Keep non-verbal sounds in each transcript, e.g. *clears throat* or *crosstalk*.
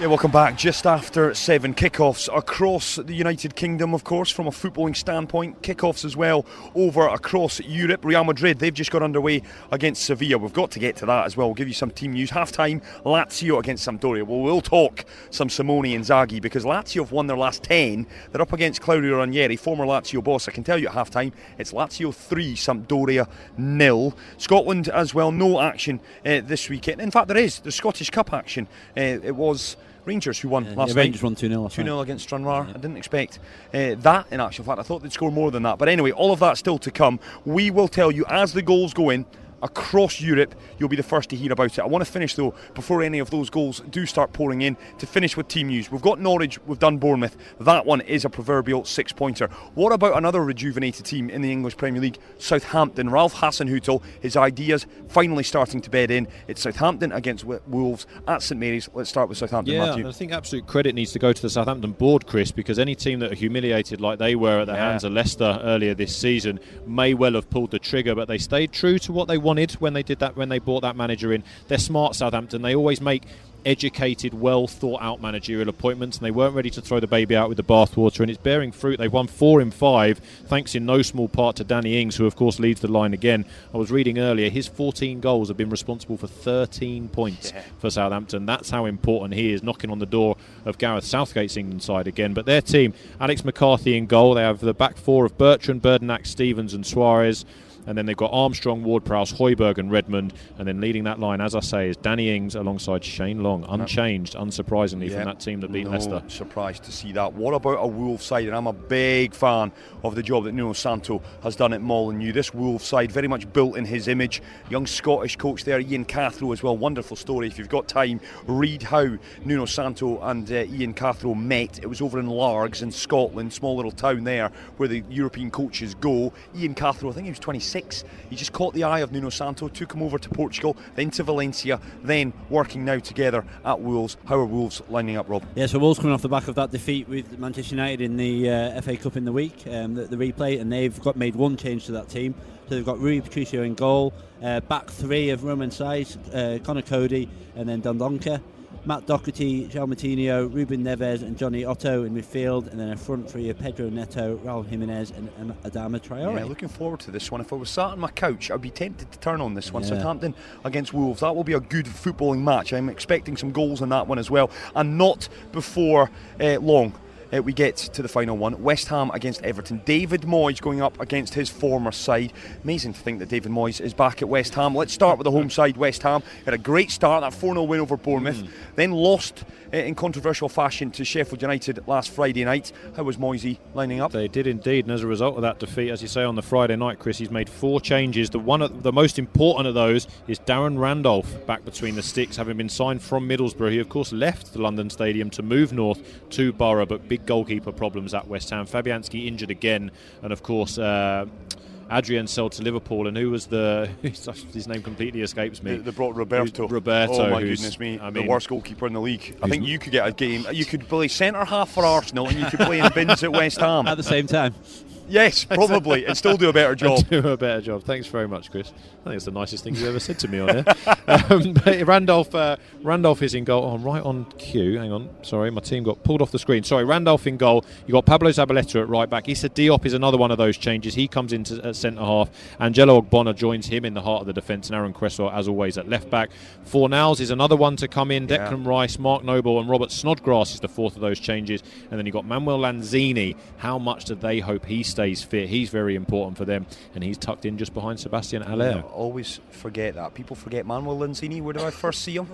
Yeah, welcome back. Just after seven kickoffs across the United Kingdom, of course, from a footballing standpoint. Kickoffs as well over across Europe. Real Madrid, they've just got underway against Sevilla. We've got to get to that as well. We'll give you some team news. Half time, Lazio against Sampdoria. Well, we'll talk some Simone Inzaghi because Lazio have won their last 10. They're up against Claudio Ranieri, former Lazio boss. I can tell you at half time, it's Lazio 3, Sampdoria nil. Scotland as well, no action uh, this weekend. In fact, there is. There's Scottish Cup action. Uh, it was. Rangers who won Yeah, last yeah, night. Rangers won 2-0 2 0 against Stranraer. I didn't expect uh, that in actual fact. I thought they'd score more than that. But anyway, all of that still to come. We will tell you as the goals go in. Across Europe, you'll be the first to hear about it. I want to finish though before any of those goals do start pouring in. To finish with team news, we've got Norwich, we've done Bournemouth. That one is a proverbial six-pointer. What about another rejuvenated team in the English Premier League, Southampton? Ralph Hasenhüttl, his ideas finally starting to bed in. It's Southampton against Wolves at St Mary's. Let's start with Southampton. Yeah, Matthew. I think absolute credit needs to go to the Southampton board, Chris, because any team that are humiliated like they were at the Yeah. hands of Leicester earlier this season may well have pulled the trigger, but they stayed true to what they wanted when they did that, when they brought that manager in. They're smart, Southampton. They always make educated, well thought out managerial appointments, and they weren't ready to throw the baby out with the bathwater, and it's bearing fruit. They've won four in five, thanks in no small part to Danny Ings, who of course leads the line again. I was reading earlier, his 14 goals have been responsible for 13 points for Southampton. That's how important he is, knocking on the door of Gareth Southgate's England side again. But their team, Alex McCarthy in goal, they have the back four of Bertrand, Bednarek, Stephens, and Soares. And then they've got Armstrong, Ward Prowse, Højbjerg, and Redmond. And then leading that line, as I say, is Danny Ings alongside Shane Long. Unchanged, unsurprisingly, Yeah, from that team that beat no Leicester. Surprised to see that. What about a Wolves side? And I'm a big fan of the job that Nuno Santo has done at Molineux. This Wolves side, very much built in his image. Young Scottish coach there, Ian Cathro as well. Wonderful story. If you've got time, read how Nuno Santo and uh, Ian Cathro met. It was over in Largs in Scotland, small little town there where the European coaches go. Ian Cathro, I think he was 26. He just caught the eye of Nuno Santo, took him over to Portugal, then to Valencia, then working now together at Wolves. How are Wolves lining up, Rob? Yeah, so Wolves coming off the back of that defeat with Manchester United in the uh, FA Cup in the week, um, the, the replay, and they've got made one change to that team. So they've got Rui Patricio in goal, uh, back three of Romain Saïss, uh, Conor Coady, and then Dendoncker. Matt Doherty, João Moutinho, Ruben Neves, and Jonny Otto in midfield, and then a front three of Pedro Neto, Raul Jimenez, and, and Adama Traore. Yeah, looking forward to this one. If I was sat on my couch, I'd be tempted to turn on this one. Yeah. Southampton against Wolves. That will be a good footballing match. I'm expecting some goals in that one as well. And not before uh, long. Uh, we get to the final one. West Ham against Everton. David Moyes going up against his former side. Amazing to think that David Moyes is back at West Ham. Let's start with the home side, West Ham. Had a great start, that 4 0 win over Bournemouth. Then lost uh, in controversial fashion to Sheffield United last Friday night. How was Moyes lining up? They did indeed, and as a result of that defeat, as you say on the Friday night, Chris, he's made four changes. The one, of, the most important of those is Darren Randolph back between the sticks, having been signed from Middlesbrough. He, of course, left the London Stadium to move north to Boro, but big goalkeeper problems at West Ham. Fabianski injured again, and of course. Uh, Adrian sold to Liverpool, and who was the *laughs* his name completely escapes me. They, they brought Roberto. Roberto, Oh my goodness me, I the worst goalkeeper in the league. I think you could get a game. You could play centre half for Arsenal, and you could play in bins at West Ham *laughs* At the same time. *laughs* Yes, *laughs* probably, and still do a better job. do a better job. Thanks very much, Chris. I think it's the nicest thing you've ever said to me on here. *laughs* um, but Randolph, uh, Randolph is in goal. Oh, I'm right on cue. Hang on. Sorry, my team got pulled off the screen. Sorry, Randolph in goal. You got Pablo Zabaleta at right back. Issa Diop is another one of those changes. He comes into at centre half. Angelo Ogbonna joins him in the heart of the defence, and Aaron Cresswell, as always, at left back. Fornals is another one to come in. Yeah. Declan Rice, Mark Noble, and Robert Snodgrass is the fourth of those changes. And then you've got Manuel Lanzini. How much do they hope he stays fit? He's very important for them, and he's tucked in just behind Sebastian Aller. I always forget that. People forget Manuel Lanzini. Where did I first see him?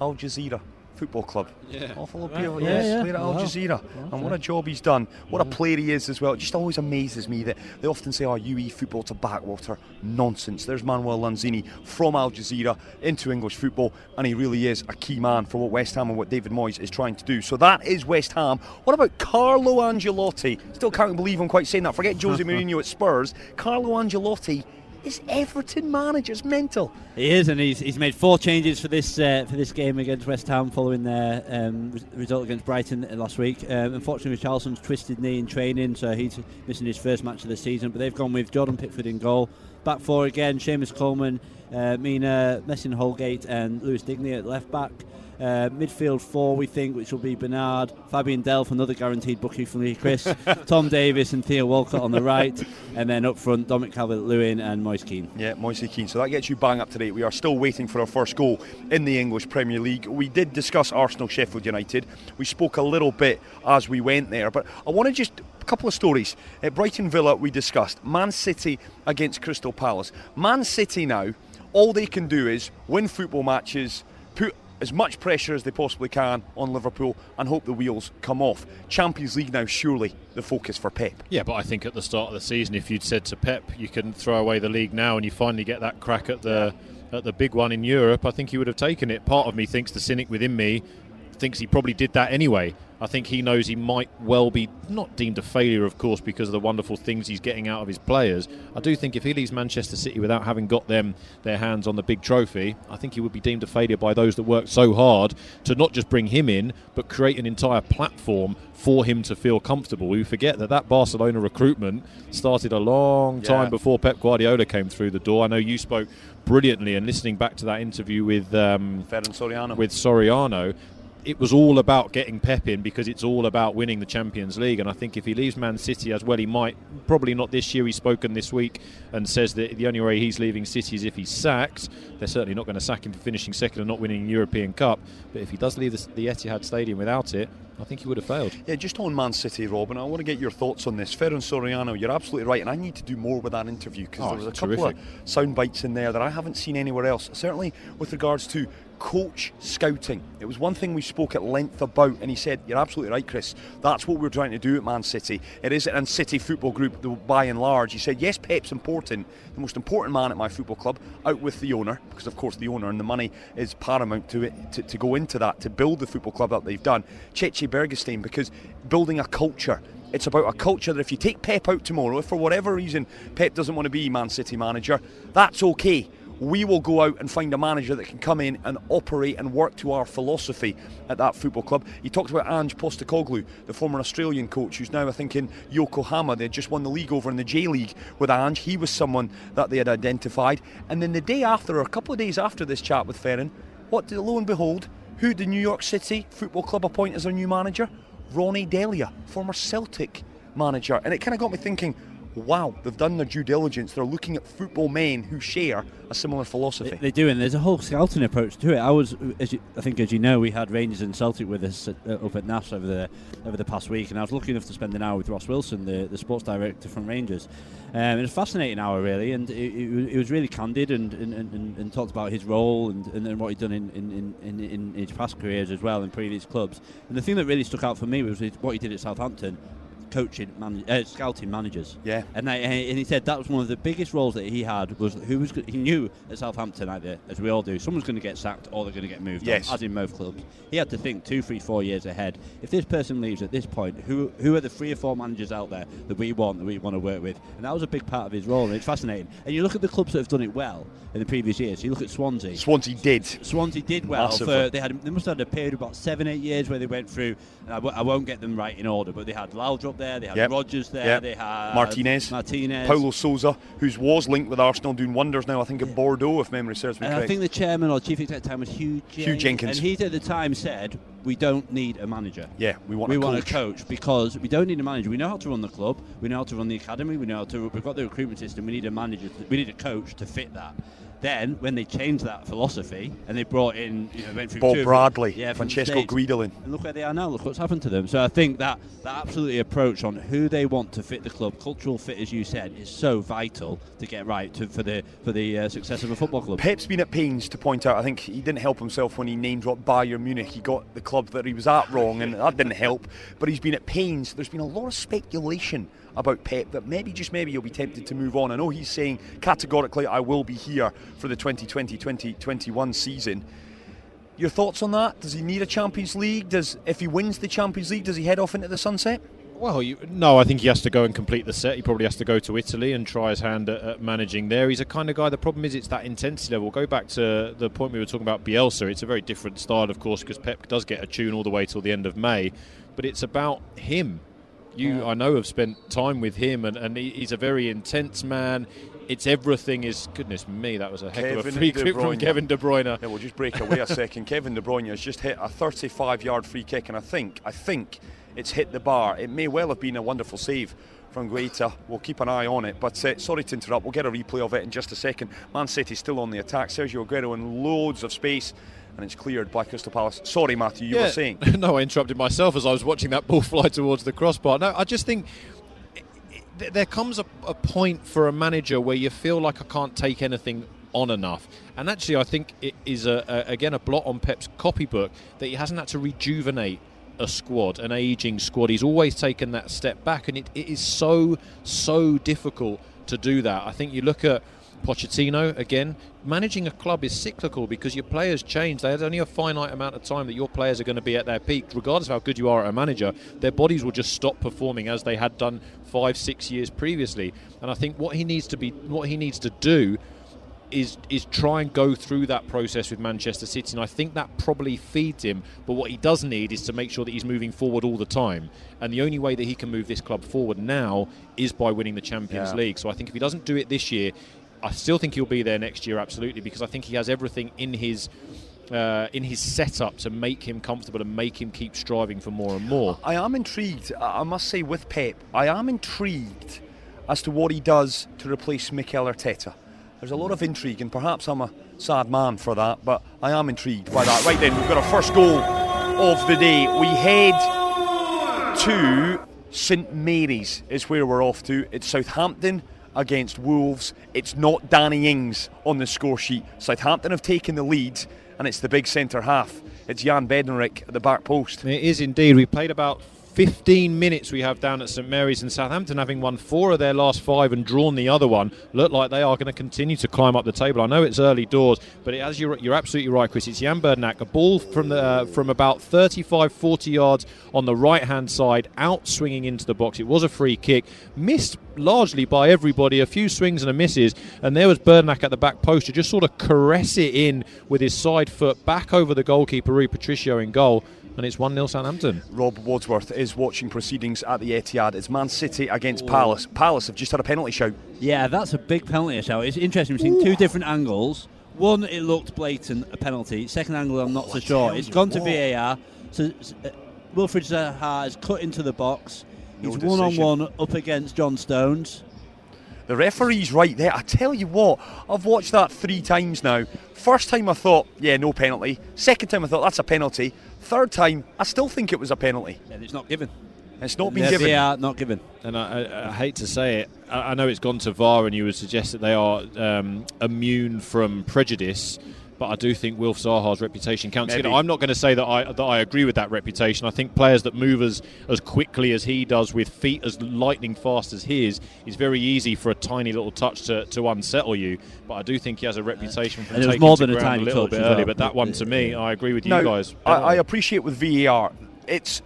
Al Jazira Football Club. Yeah. Awful Right. people. Yeah, yes, yeah. played at Al Wow. Jazeera. And what a job he's done. What a player he is as well. It just always amazes me that they often say, oh, UE football's a backwater. Nonsense. There's Manuel Lanzini from Al Jazira into English football, and he really is a key man for what West Ham and what David Moyes is trying to do. So that is West Ham. What about Carlo Ancelotti? Still can't believe I'm quite saying that. Forget Jose *laughs* Mourinho at Spurs. Carlo Ancelotti is Everton manager. It's mental. He is, and he's, he's made four changes for this uh, for this game against West Ham following their um, result against Brighton last week. Um, unfortunately, Richarlison's twisted knee in training, so he's missing his first match of the season. But they've gone with Jordan Pickford in goal. Back four again, Seamus Coleman, uh, Mina, Mason Holgate, and Lucas Digne at left back. Uh, midfield four, we think, which will be Bernard, Fabian Delph, another guaranteed bookie from me, Chris, *laughs* Tom Davies, and Theo Walcott on the right, and then up front, Dominic Calvert-Lewin and Moise Kean. Yeah, Moise Kean. So that gets you bang up to date. We are still waiting for our first goal in the English Premier League. We did discuss Arsenal, Sheffield United. We spoke a little bit as we went there, but I want to just a couple of stories. At Brighton Villa, we discussed Man City against Crystal Palace. Man City now, all they can do is win football matches, put as much pressure as they possibly can on Liverpool and hope the wheels come off. Champions League now, surely the focus for Pep. Yeah, but I think at the start of the season, if you'd said to Pep, you can throw away the league now and you finally get that crack at the at the big one in Europe, I think he would have taken it. Part of me thinks the cynic within me thinks he probably did that anyway. I think he knows he might well be not deemed a failure, of course, because of the wonderful things he's getting out of his players. I do think if he leaves Manchester City without having got them their hands on the big trophy, I think he would be deemed a failure by those that worked so hard to not just bring him in, but create an entire platform for him to feel comfortable. We forget that that Barcelona recruitment started a long time before Pep Guardiola came through the door. I know you spoke brilliantly, and listening back to that interview with um, Ferran Soriano. with Soriano, it was all about getting Pep in because it's all about winning the Champions League. And I think if he leaves Man City as well, he might probably not this year. He's spoken this week and says that the only way he's leaving City is if he's sacked. They're certainly not going to sack him for finishing second and not winning European Cup. But if he does leave the, the Etihad Stadium without it, I think he would have failed. Yeah, just on Man City, Robin, I want to get your thoughts on this. Ferran Soriano, you're absolutely right, and I need to do more with that interview because Oh, there was a it's couple of sound bites in there that I haven't seen anywhere else. Certainly with regards to coach scouting. It was one thing we spoke at length about, and he said, You're absolutely right, Chris. That's what we're trying to do at Man City. It is and City Football Group, by and large. He said, Yes, Pep's important, the most important man at my football club, out with the owner, because of course the owner and the money is paramount to it to, to go into that, to build the football club that they've done. Txiki Begiristain, because building a culture. It's about a culture that if you take Pep out tomorrow, if for whatever reason Pep doesn't want to be Man City manager, that's okay. We will go out and find a manager that can come in and operate and work to our philosophy at that football club. He talked about Ange Postecoglou, the former Australian coach, who's now, I think, in Yokohama. They just won the league over in the J League with Ange. He was someone that they had identified. And then the day after, or a couple of days after this chat with Ferran, what did lo and behold, who did New York City Football Club appoint as their new manager? Ronny Deila, former Celtic manager. And it kind of got me thinking, wow, they've done their due diligence. They're looking at football men who share a similar philosophy. They, they do, and there's a whole scouting approach to it. I was, as you, I think, as you know, we had Rangers and Celtic with us at, uh, up at NAS over the over the past week, and I was lucky enough to spend an hour with Ross Wilson, the, the sports director from Rangers. Um, it was a fascinating hour, really, and it, it, was- really candid and, and, and, and talked about his role and, and, what he'd done in, in, in, in his past careers as well in previous clubs. And the thing that really stuck out for me was what he did at Southampton. Coaching, man, uh, scouting managers. Yeah. And, I, and he said that was one of the biggest roles that he had was who was he knew at Southampton either as we all do someone's going to get sacked or they're going to get moved Yes. on, as in most clubs. He had to think two, three, four years ahead. If this person leaves at this point, who who are the three or four managers out there that we want that we want to work with? And that was a big part of his role, and it's fascinating. And you look at the clubs that have done it well in the previous years. You look at Swansea. Swansea did. Swansea did well. For, they had they must have had a period of about seven, eight years where they went through. and I, w- I won't get them right in order, but they had Laudrup there, they had Yep. Rodgers there, Yep. they had Martinez. Martinez, Paulo Souza, who was linked with Arsenal, doing wonders now, I think, at Bordeaux, if memory serves me And I think the chairman or chief executive at the time was Huw, Huw Jenkins. And he at the time said, "We don't need a manager. yeah, we want we a want coach. a coach because we don't need a manager. We know how to run the club. We know how to run the academy. We know how to. We've got the recruitment system. We need a manager. We need a coach to fit that." Then, when they changed that philosophy and they brought in, you know, went through Bob two Bradley, yeah, Francesco Guidolin. and look where they are now. Look what's happened to them. So I think that that absolutely approach on who they want to fit the club, cultural fit, as you said, is so vital to get right to, for the for the uh, success of a football club. Pep's been at pains to point out, I think he didn't help himself when he name dropped Bayern Munich. He got the club that he was at wrong, and that didn't help. But he's been at pains. There's been a lot of speculation about Pep that maybe, just maybe, you'll be tempted to move on. I know he's saying categorically, I will be here for the 2020 2021 season. Your thoughts on that? Does he need a Champions League? Does if he wins the Champions League, does he head off into the sunset? Well, you, no, I think he has to go and complete the set. He probably has to go to Italy and try his hand at, at, managing there. He's a kind of guy. The problem is, it's that intensity level. Go back to the point we were talking about Bielsa. It's a very different style, of course, because Pep does get a tune all the way till the end of May, but it's about him. You, yeah. I know, have spent time with him, and, and he's a very intense man it's everything is goodness me that was a heck Kevin of a free kick from Kevin De Bruyne. Yeah, we'll just break away a second. Kevin De Bruyne has just hit a 35-yard free kick, and I think I think it's hit the bar. It may well have been a wonderful save from Guaita. We'll keep an eye on it. But uh, sorry to interrupt. We'll get a replay of it in just a second. Man City still on the attack. Sergio Aguero in loads of space. And it's cleared by Crystal Palace. Sorry, Matthew, you yeah. were saying. *laughs* no, I interrupted myself as I was watching that ball *laughs* fly towards the crossbar. No, I just think there comes a, a, point for a manager where you feel like I can't take anything on enough. And actually, I think it is a, a, again a blot on Pep's copybook that he hasn't had to rejuvenate a squad, an aging squad. He's always taken that step back, and it, it is so so difficult to do that. I think you look at Pochettino again. Managing a club is cyclical because your players change. There's only a finite amount of time that your players are going to be at their peak, regardless of how good you are at a manager. Their bodies will just stop performing as they had done five, six years previously. And I think what he needs to be, what he needs to do is is try and go through that process with Manchester City, and I think that probably feeds him. But what he does need is to make sure that he's moving forward all the time. And the only way that he can move this club forward now is by winning the Champions yeah. League. So I think if he doesn't do it this year, I still think he'll be there next year, absolutely, because I think he has everything in his. Uh, in his setup to make him comfortable and make him keep striving for more and more. I am intrigued, I must say, with Pep. I am intrigued as to what he does to replace Mikel Arteta. There's a lot of intrigue, and perhaps I'm a sad man for that, but I am intrigued by that. Right then, we've got our first goal of the day. We head to St Mary's, is where we're off to. It's Southampton against Wolves. It's not Danny Ings on the score sheet. Southampton have taken the lead, and it's the big centre half. It's Jan Bednarek at the back post. It is indeed. We played about 15 minutes we have down at St Mary's and Southampton having won four of their last five and drawn the other one look like they are going to continue to climb up the table. I know it's early doors, but as you're, you're absolutely right, Chris, it's Jan Bednarek, a ball from the uh, from about 35, 40 yards on the right hand side, out swinging into the box. It was a free kick, missed largely by everybody, a few swings and a misses, and there was Bednarek at the back post to just sort of caress it in with his side foot back over the goalkeeper, Rui Patricio, in goal and it's 1 0 Southampton. Rob Wadsworth is watching proceedings at the Etihad. It's Man City against Palace. Palace have just had a penalty shout. Yeah, that's a big penalty shout. It's interesting. We've seen Ooh. two different angles. One, it looked blatant, a penalty. Second angle, I'm not oh, so sure. It's gone to VAR. So uh, Wilfried Zaha has cut into the box. He's one on one up against John Stones. The referee's right there. I tell you what, I've watched that three times now. First time I thought, yeah, no penalty. Second time I thought, that's a penalty. Third time, I still think it was a penalty. And it's not given. It's not been given. Yeah, not given. And I, I, I, hate to say it, I, I, know it's gone to VAR, and you would suggest that they are um, immune from prejudice but I do think Wilf Zaha's reputation counts. You know, I'm not going to say that I that I agree with that reputation. I think players that move as as quickly as he does with feet as lightning fast as his is very easy for a tiny little touch to, to unsettle you. But I do think he has a reputation for taking more than a, tiny a little bit early. But that one to me, I agree with you now, guys. I, I appreciate with VAR, it's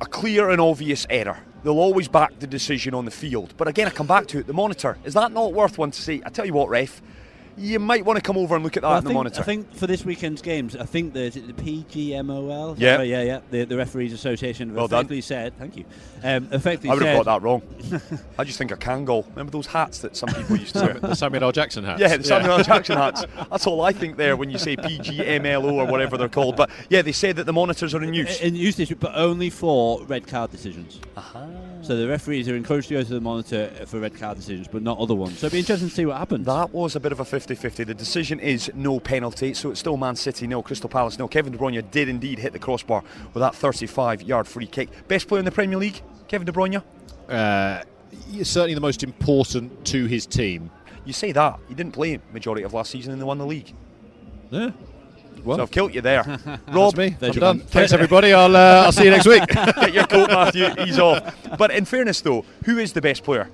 a clear and obvious error. They'll always back the decision on the field. But again, I come back to it. The monitor is that not worth one to see? I tell you what, ref you might want to come over and look at that well, on the monitor. I think for this weekend's games, I think there's the PGMOL. Yeah, right? yeah, yeah. The, the referees association well effectively done. said, thank you. Um, effectively I would have got that wrong. *laughs* I just think a Kangol. Remember those hats that some people used to wear? the Samuel L. Jackson hats. Yeah, the Samuel yeah. L. Jackson *laughs* hats. That's all I think there when you say PGMLO or whatever they're called. But yeah, they said that the monitors are in use. In use, but only for red card decisions. Uh-huh. So the referees are encouraged to go to the monitor for red card decisions, but not other ones. So it'd be interesting to see what happens. That was a bit of a 50-50. The decision is no penalty, so it's still Man City no, Crystal Palace no. Kevin De Bruyne did indeed hit the crossbar with that 35-yard free kick. Best player in the Premier League, Kevin De Bruyne. Uh, certainly the most important to his team. You say that he didn't play majority of last season and they won the league. Yeah. Well, so I've killed you there, *laughs* Rob. me. I'm done. Thanks everybody. I'll uh, I'll see you next week. *laughs* Get your coat, Matthew. He's off. But in fairness, though, who is the best player?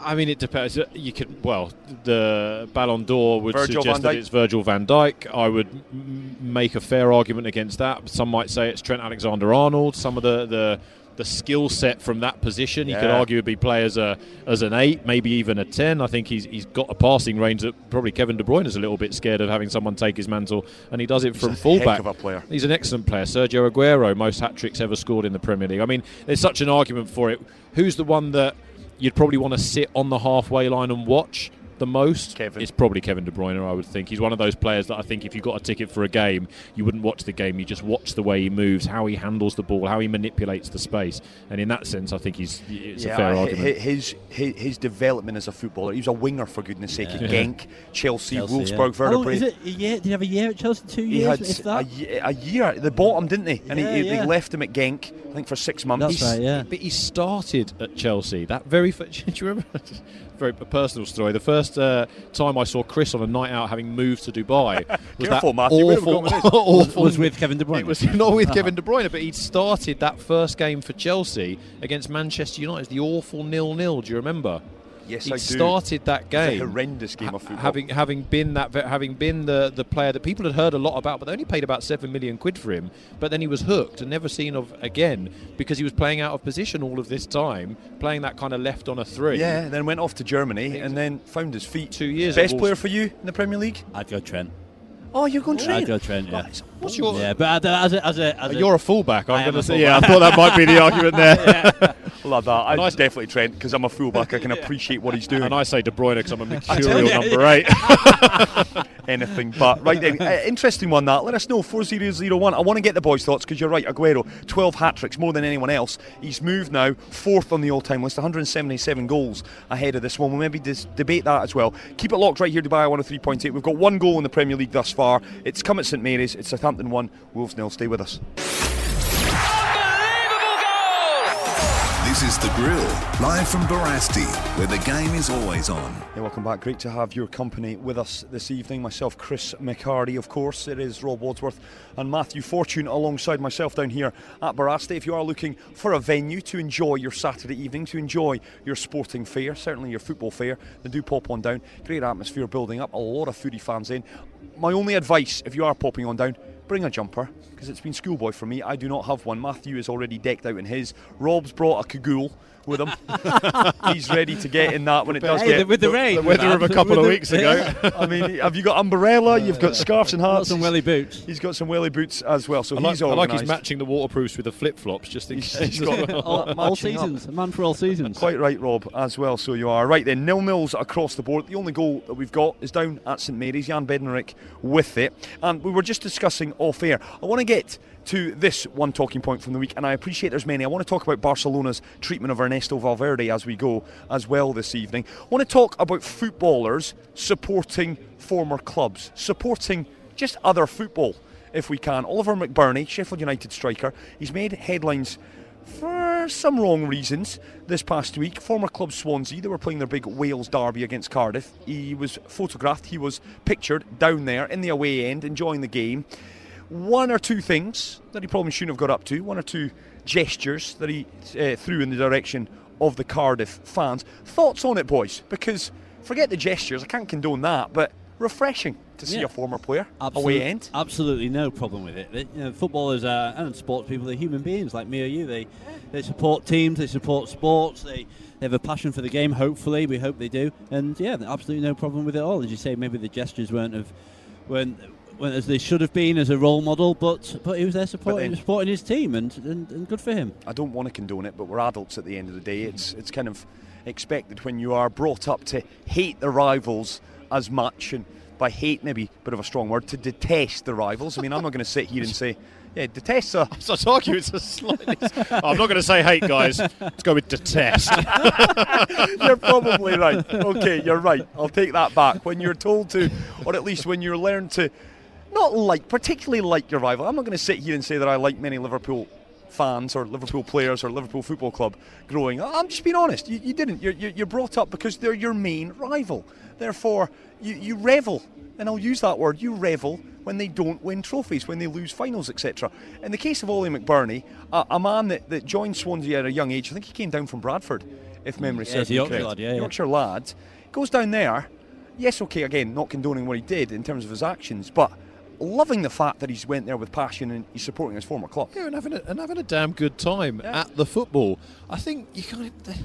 I mean, it depends. You could well, the Ballon d'Or would Virgil suggest that it's Virgil Van Dijk. I would m- make a fair argument against that. Some might say it's Trent Alexander-Arnold. Some of the the the skill set from that position. He could Yeah. arguably play as a as an eight, maybe even a ten. I think he's he's got a passing range that probably Kevin De Bruyne is a little bit scared of having someone take his mantle, and he does it from fullback. heck of a player. He's an excellent player. Sergio Aguero, most hat tricks ever scored in the Premier League. I mean, there's such an argument for it. Who's the one that you'd probably want to sit on the halfway line and watch? The most, Kevin. it's probably Kevin De Bruyne. I would think he's one of those players that I think if you got a ticket for a game, you wouldn't watch the game. You just watch the way he moves, how he handles the ball, how he manipulates the space. And in that sense, I think he's it's a fair hi- argument. His, his his development as a footballer. He was a winger for goodness sake. at Yeah. Genk, Chelsea, Chelsea, Wolfsburg, yeah. Werder Oh, is Bremen. it a year? Did he have a year at Chelsea? Two years? He years, had if a, that? ye- a year at the bottom, didn't he? And Yeah, he, yeah. they left him at Genk, I think, for six months. That's right. Yeah. But he started at Chelsea. That very first, *laughs* do you remember? Very personal story. The first uh, time I saw Chris on a night out, having moved to Dubai, *laughs* was Careful, that Matthew, where awful, gone with this? *laughs* awful Was with Kevin De Bruyne. It was *laughs* not with Kevin De Bruyne, but he'd started that first game for Chelsea against Manchester United, the awful nil-nil. Do you remember? Yes, He'd I do. started that It's a game. horrendous game ha- of football. Having having been that having been the, the player that people had heard a lot about, but they only paid about seven million quid for him. But then he was hooked and never seen of again because he was playing out of position all of this time, playing that kind of left on a three. yeah, then went off to Germany and then found his feet. Two years Best Wolves- player for you in the Premier League? I'd go Trent. Oh, you're going Trent. I'd go Trent. Yeah. Oh, What's your? Yeah, but as a, as a, as a You're a fullback. I I'm going to say. Yeah, I thought that might be the *laughs* argument there. Love that. I I- definitely Trent because I'm a fullback. I can appreciate what he's doing. and I say De Bruyne because I'm a *laughs* mercurial number eight. *laughs* *laughs* anything but. Right then, uh, interesting one that. Let us know 4001. I want to get the boys' thoughts because you're right. Aguero, 12 hat tricks, more than anyone else. He's moved now fourth on the all time list, 177 goals ahead of this one. We'll maybe dis- debate that as well. Keep it locked right here, Dubai 103.8. We've got one goal in the Premier League thus far. It's come at St Mary's. It's Southampton 1, Wolves nil. Stay with us. This is The Grill, live from Barasti, where the game is always on. Hey, welcome back. Great to have your company with us this evening. Myself, Chris McHardy, of course. It is Rob Wadsworth and Matthew Fortune alongside myself down here at Barasti. If you are looking for a venue to enjoy your Saturday evening, to enjoy your sporting fair, certainly your football fair, then do pop on down. Great atmosphere building up, a lot of foodie fans in. My only advice, if you are popping on down, bring a jumper because it's been schoolboy for me. I do not have one. Matthew is already decked out in his. Rob's brought a cagoule with him. *laughs* He's ready to get in that when it does Hey, get the- with the rain. the weather of a couple of weeks ago. *laughs* I mean, have you got umbrella? You've got scarves and hats. some welly boots. He's got some welly boots as well. So I like, he's I like he's matching the waterproofs with the flip flops just in He's- case. he's got- *laughs* all, all matching up. seasons. A man for all seasons. Quite right, Rob, as well. So you are right then. Nil nils across the board. The only goal that we've got is down at St Mary's. Jan Bednarek with it, and we were just discussing off air. I want to get to this one talking point from the week, and I appreciate there's many. I want to talk about Barcelona's treatment of Ernesto Valverde as we go as well this evening. I want to talk about footballers supporting former clubs, supporting just other football if we can. Oliver McBurnie, Sheffield United striker, he's made headlines for some wrong reasons this past week. Former club Swansea, they were playing their big Wales derby against Cardiff. He was photographed, he was pictured down there in the away end enjoying the game. One or two things that he probably shouldn't have got up to, one or two gestures that he uh, threw in the direction of the Cardiff fans. Thoughts on it, boys? Because forget the gestures, I can't condone that, but refreshing to see Yeah. a former player Absolute- away end. Absolutely no problem with it. You know, footballers are, and sports people, they're human beings like me or you. They they support teams, they support sports, they, they have a passion for the game. Hopefully, we hope they do. And yeah, absolutely no problem with it all. As you say, maybe the gestures weren't of weren't as they should have been as a role model, but but he was there supporting then- supporting his team, and, and, and good for him. I don't want to condone it, but we're adults at the end of the day. It's it's kind of expected when you are brought up to hate the rivals as much, and by hate maybe a bit of a strong word, to detest the rivals. I mean, I'm not going to sit here and say, yeah, detest a So I argue it's a slightly. Oh, I'm not going to say hate, guys. Let's go with detest. *laughs* you're probably right. Okay, you're right. I'll take that back. When you're told to, or at least when you're learned to, not like, particularly like your rival. I'm not going to sit here and say that I like many Liverpool fans or Liverpool players or Liverpool Football Club growing. I'm just being honest. You, you didn't. You're, you're, you're brought up because they're your main rival. Therefore, you, you revel, and I'll use that word, you revel when they don't win trophies, when they lose finals, etc. In the case of Ollie McBurnie, a, a man that, that joined Swansea at a young age, I think he came down from Bradford, if memory Yeah, serves me Yorkshire correct. lad, yeah, yeah. Yorkshire lad, goes down there. Yes, okay, again, not condoning what he did in terms of his actions, but loving the fact that he's went there with passion and he's supporting his former club. Yeah, and having a, and having a damn good time at the football. I think you kind of the,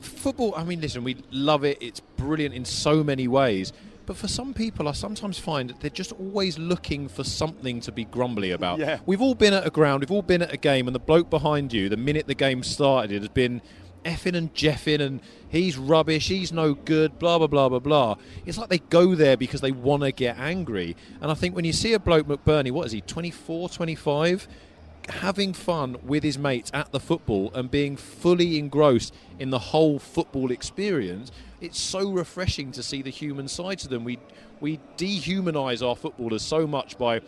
football. I mean, listen, we love it. It's brilliant in so many ways. But for some people, I sometimes find that they're just always looking for something to be grumbly about. Yeah. We've all been at a ground, we've all been at a game, and the bloke behind you, the minute the game started, it has been effing and jeffing, and he's rubbish, he's no good, blah, blah, blah, blah, blah. It's like they go there because they want to get angry. And I think when you see a bloke, McBurnie, what is he, 24, 25? having fun with his mates at the football and being fully engrossed in the whole football experience, it's so refreshing to see the human side to them. We we dehumanise our footballers so much by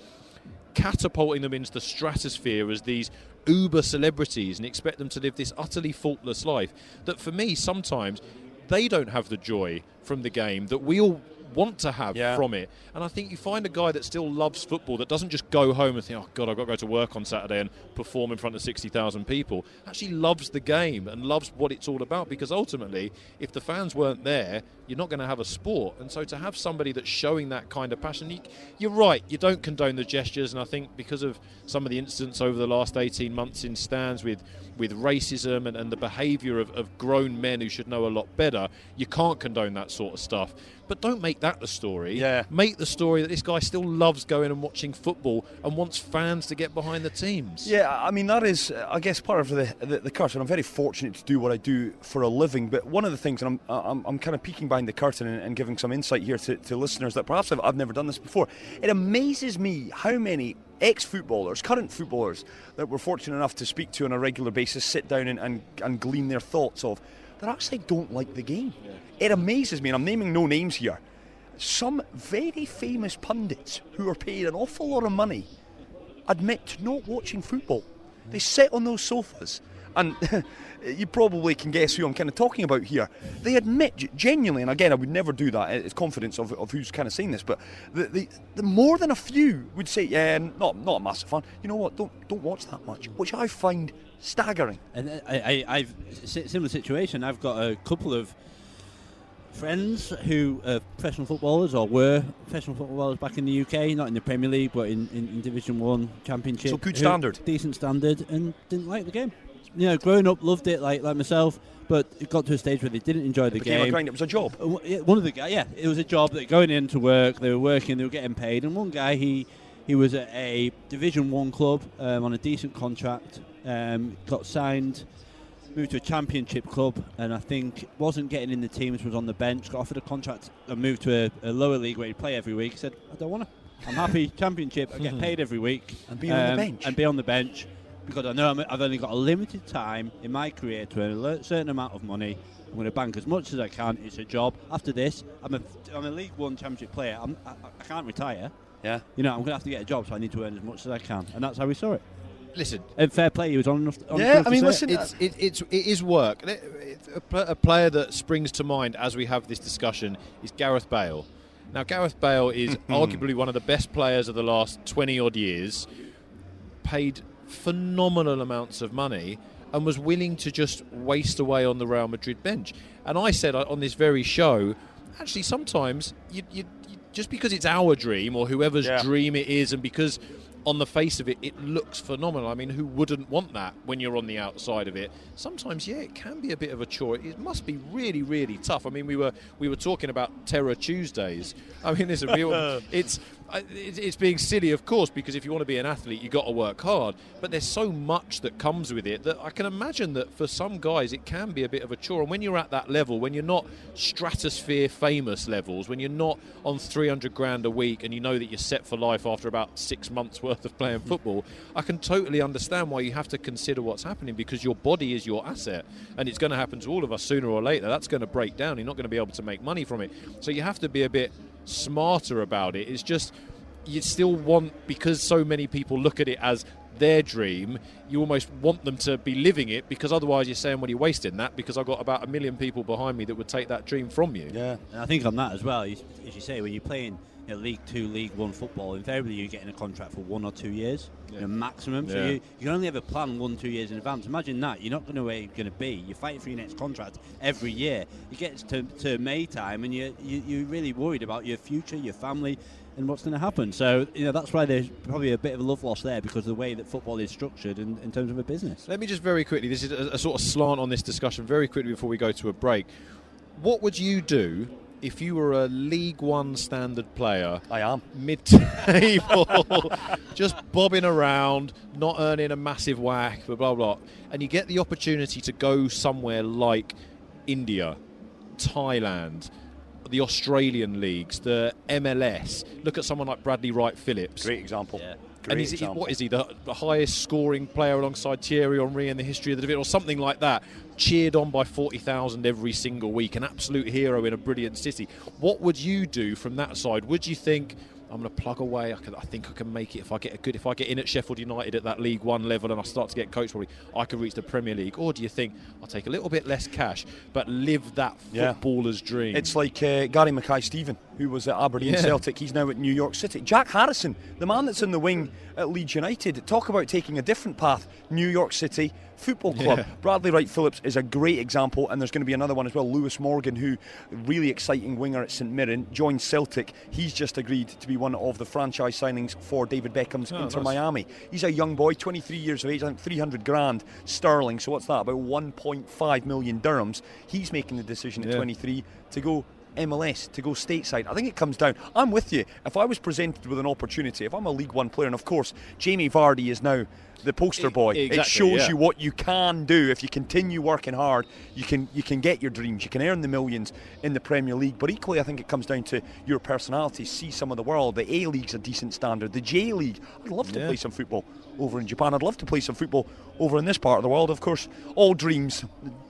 catapulting them into the stratosphere as these uber celebrities and expect them to live this utterly faultless life that for me sometimes they don't have the joy from the game that we all want to have Yeah. from it. And I think you find a guy that still loves football, that doesn't just go home and think, oh, God, I've got to go to work on Saturday and perform in front of 60,000 people, actually loves the game and loves what it's all about. Because ultimately, if the fans weren't there, you're not going to have a sport. And so to have somebody that's showing that kind of passion, you, you're right, you don't condone the gestures. And I think because of some of the incidents over the last 18 months in stands with, with racism and, and the behaviour of, of grown men who should know a lot better, you can't condone that sort of stuff. But don't make that the story. Yeah. Make the story that this guy still loves going and watching football and wants fans to get behind the teams. Yeah, I mean that is, I guess, part of the, the the curse. And I'm very fortunate to do what I do for a living. But one of the things, and I'm I'm, I'm kind of peeking behind the curtain and, and giving some insight here to, to listeners that perhaps I've, I've never done this before. It amazes me how many ex-footballers, current footballers that we're fortunate enough to speak to on a regular basis, sit down and, and, and glean their thoughts of, that actually don't like the game. It amazes me, and I'm naming no names here. Some very famous pundits who are paid an awful lot of money admit to not watching football. They sit on those sofas, and *laughs* you probably can guess who I'm kind of talking about here. They admit genuinely, and again, I would never do that. It's confidence of, of who's kind of saying this, but the, the, the more than a few would say, "Yeah, not not a massive fan." You know what? Don't don't watch that much, which I find staggering. And I, I, I've si- similar situation. I've got a couple of friends who are professional footballers or were professional footballers back in the UK, not in the Premier League, but in, in, in Division One Championship. So good standard. decent standard, and didn't like the game. You know, growing up, loved it like like myself, but it got to a stage where they didn't enjoy the game. a grind. It was a job. Uh, One of the guys, yeah, it was a job that going into work, they were working, they were getting paid, and one guy he he was at a Division One club um, on a decent contract, um, got signed, moved to a Championship club, and I think wasn't getting in the teams, was on the bench, got offered a contract, and moved to a, a lower league where he'd play every week. He said, I don't want to. I'm happy *laughs* Championship. I get paid every week And be on the um, bench. and be on the bench because I know I'm, I've only got a limited time in my career to earn a certain amount of money. I'm going to bank as much as I can. It's a job. After this, I'm a, I'm a League One Championship player. I'm, I, I can't retire. Yeah. You know, I'm going to have to get a job, so I need to earn as much as I can, and that's how we saw it. Listen, And fair play, he was on enough. On Yeah, I mean, say it. listen, it's it, it's it is work. It- it- A, a player that springs to mind as we have this discussion is Gareth Bale. Now, Gareth Bale is *clears throat* arguably one of the best players of the last twenty odd years. Paid phenomenal amounts of money and was willing to just waste away on the Real Madrid bench. And I said uh, on this very show, actually, sometimes you, you, you just because it's our dream or whoever's Yeah. dream it is, and because on the face of it, it looks phenomenal. I mean, who wouldn't want that when you're on the outside of it? Sometimes, yeah, it can be a bit of a chore. It must be really, really tough. I mean, we were we were talking about Terror Tuesdays. I mean, listen, we all, it's it's being silly, of course, because if you want to be an athlete, you've got to work hard. But there's so much that comes with it that I can imagine that for some guys, it can be a bit of a chore. And when you're at that level, when you're not stratosphere famous levels, when you're not on 300 grand a week and you know that you're set for life after about six months *laughs* worth of playing football, I can totally understand why you have to consider what's happening because your body is your asset and it's going to happen to all of us sooner or later. That's going to break down. You're not going to be able to make money from it. So you have to be a bit smarter about it. It's just you still want because so many people look at it as their dream you almost want them to be living it because otherwise you're saying well you're wasting that because I've got about a million people behind me that would take that dream from you Yeah. And I think on that as well, as you say, when you're playing you know, League Two, League One football, invariably you're getting a contract for one or two years, you know, maximum. So Yeah. you, you can only ever plan one, two years in advance. Imagine that. You're not going to where you're going to be. You're fighting for your next contract every year. It gets to, to May time and you, you, you're really worried about your future, your family, and what's going to happen. So, you know, that's why there's probably a bit of a love loss there because of the way that football is structured in, in terms of a business. Let me just very quickly, this is a, a sort of slant on this discussion, very quickly before we go to a break. What would you do if you were a League One standard player? I am. Mid table, *laughs* just bobbing around, not earning a massive whack, blah, blah, blah. And you get the opportunity to go somewhere like India, Thailand, the Australian leagues, the MLS. Look at someone like Bradley Wright Phillips. Great example. Yeah. Great and is he, what is he, the, the highest scoring player alongside Thierry Henry in the history of the division, or something like that? Cheered on by 40,000 every single week, an absolute hero in a brilliant city. What would you do from that side? Would you think, I'm going to plug away. I, can, I think I can make it if I get a good. If I get in at Sheffield United at that League One level and I start to get coached, probably I could reach the Premier League. Or do you think I'll take a little bit less cash but live that Yeah. footballer's dream? It's like uh, Gary Mackay Steven, who was at Aberdeen Yeah. Celtic. He's now at New York City. Jack Harrison, the man that's in the wing at Leeds United. Talk about taking a different path. New York City Football Club. Yeah. Bradley Wright Phillips is a great example, and there's going to be another one as well. Lewis Morgan, who really exciting winger at St Mirren, joined Celtic. He's just agreed to be one of the franchise signings for David Beckham's Oh, Inter nice. Miami. He's a young boy, 23 years of age. I think 300 grand sterling. So what's that? About 1.5 million dirhams. He's making the decision at 23 to go MLS to go stateside. I think it comes down. I'm with you. If I was presented with an opportunity, if I'm a League One player, and of course Jamie Vardy is now the poster boy. it exactly, shows yeah. you what you can do if you continue working hard. You can you can get your dreams. You can earn the millions in the Premier League. But equally, I think it comes down to your personality. See some of the world. The A League's a decent standard. The J League. I'd love to Yeah. play some football over in Japan. I'd love to play some football over in this part of the world. Of course, all dreams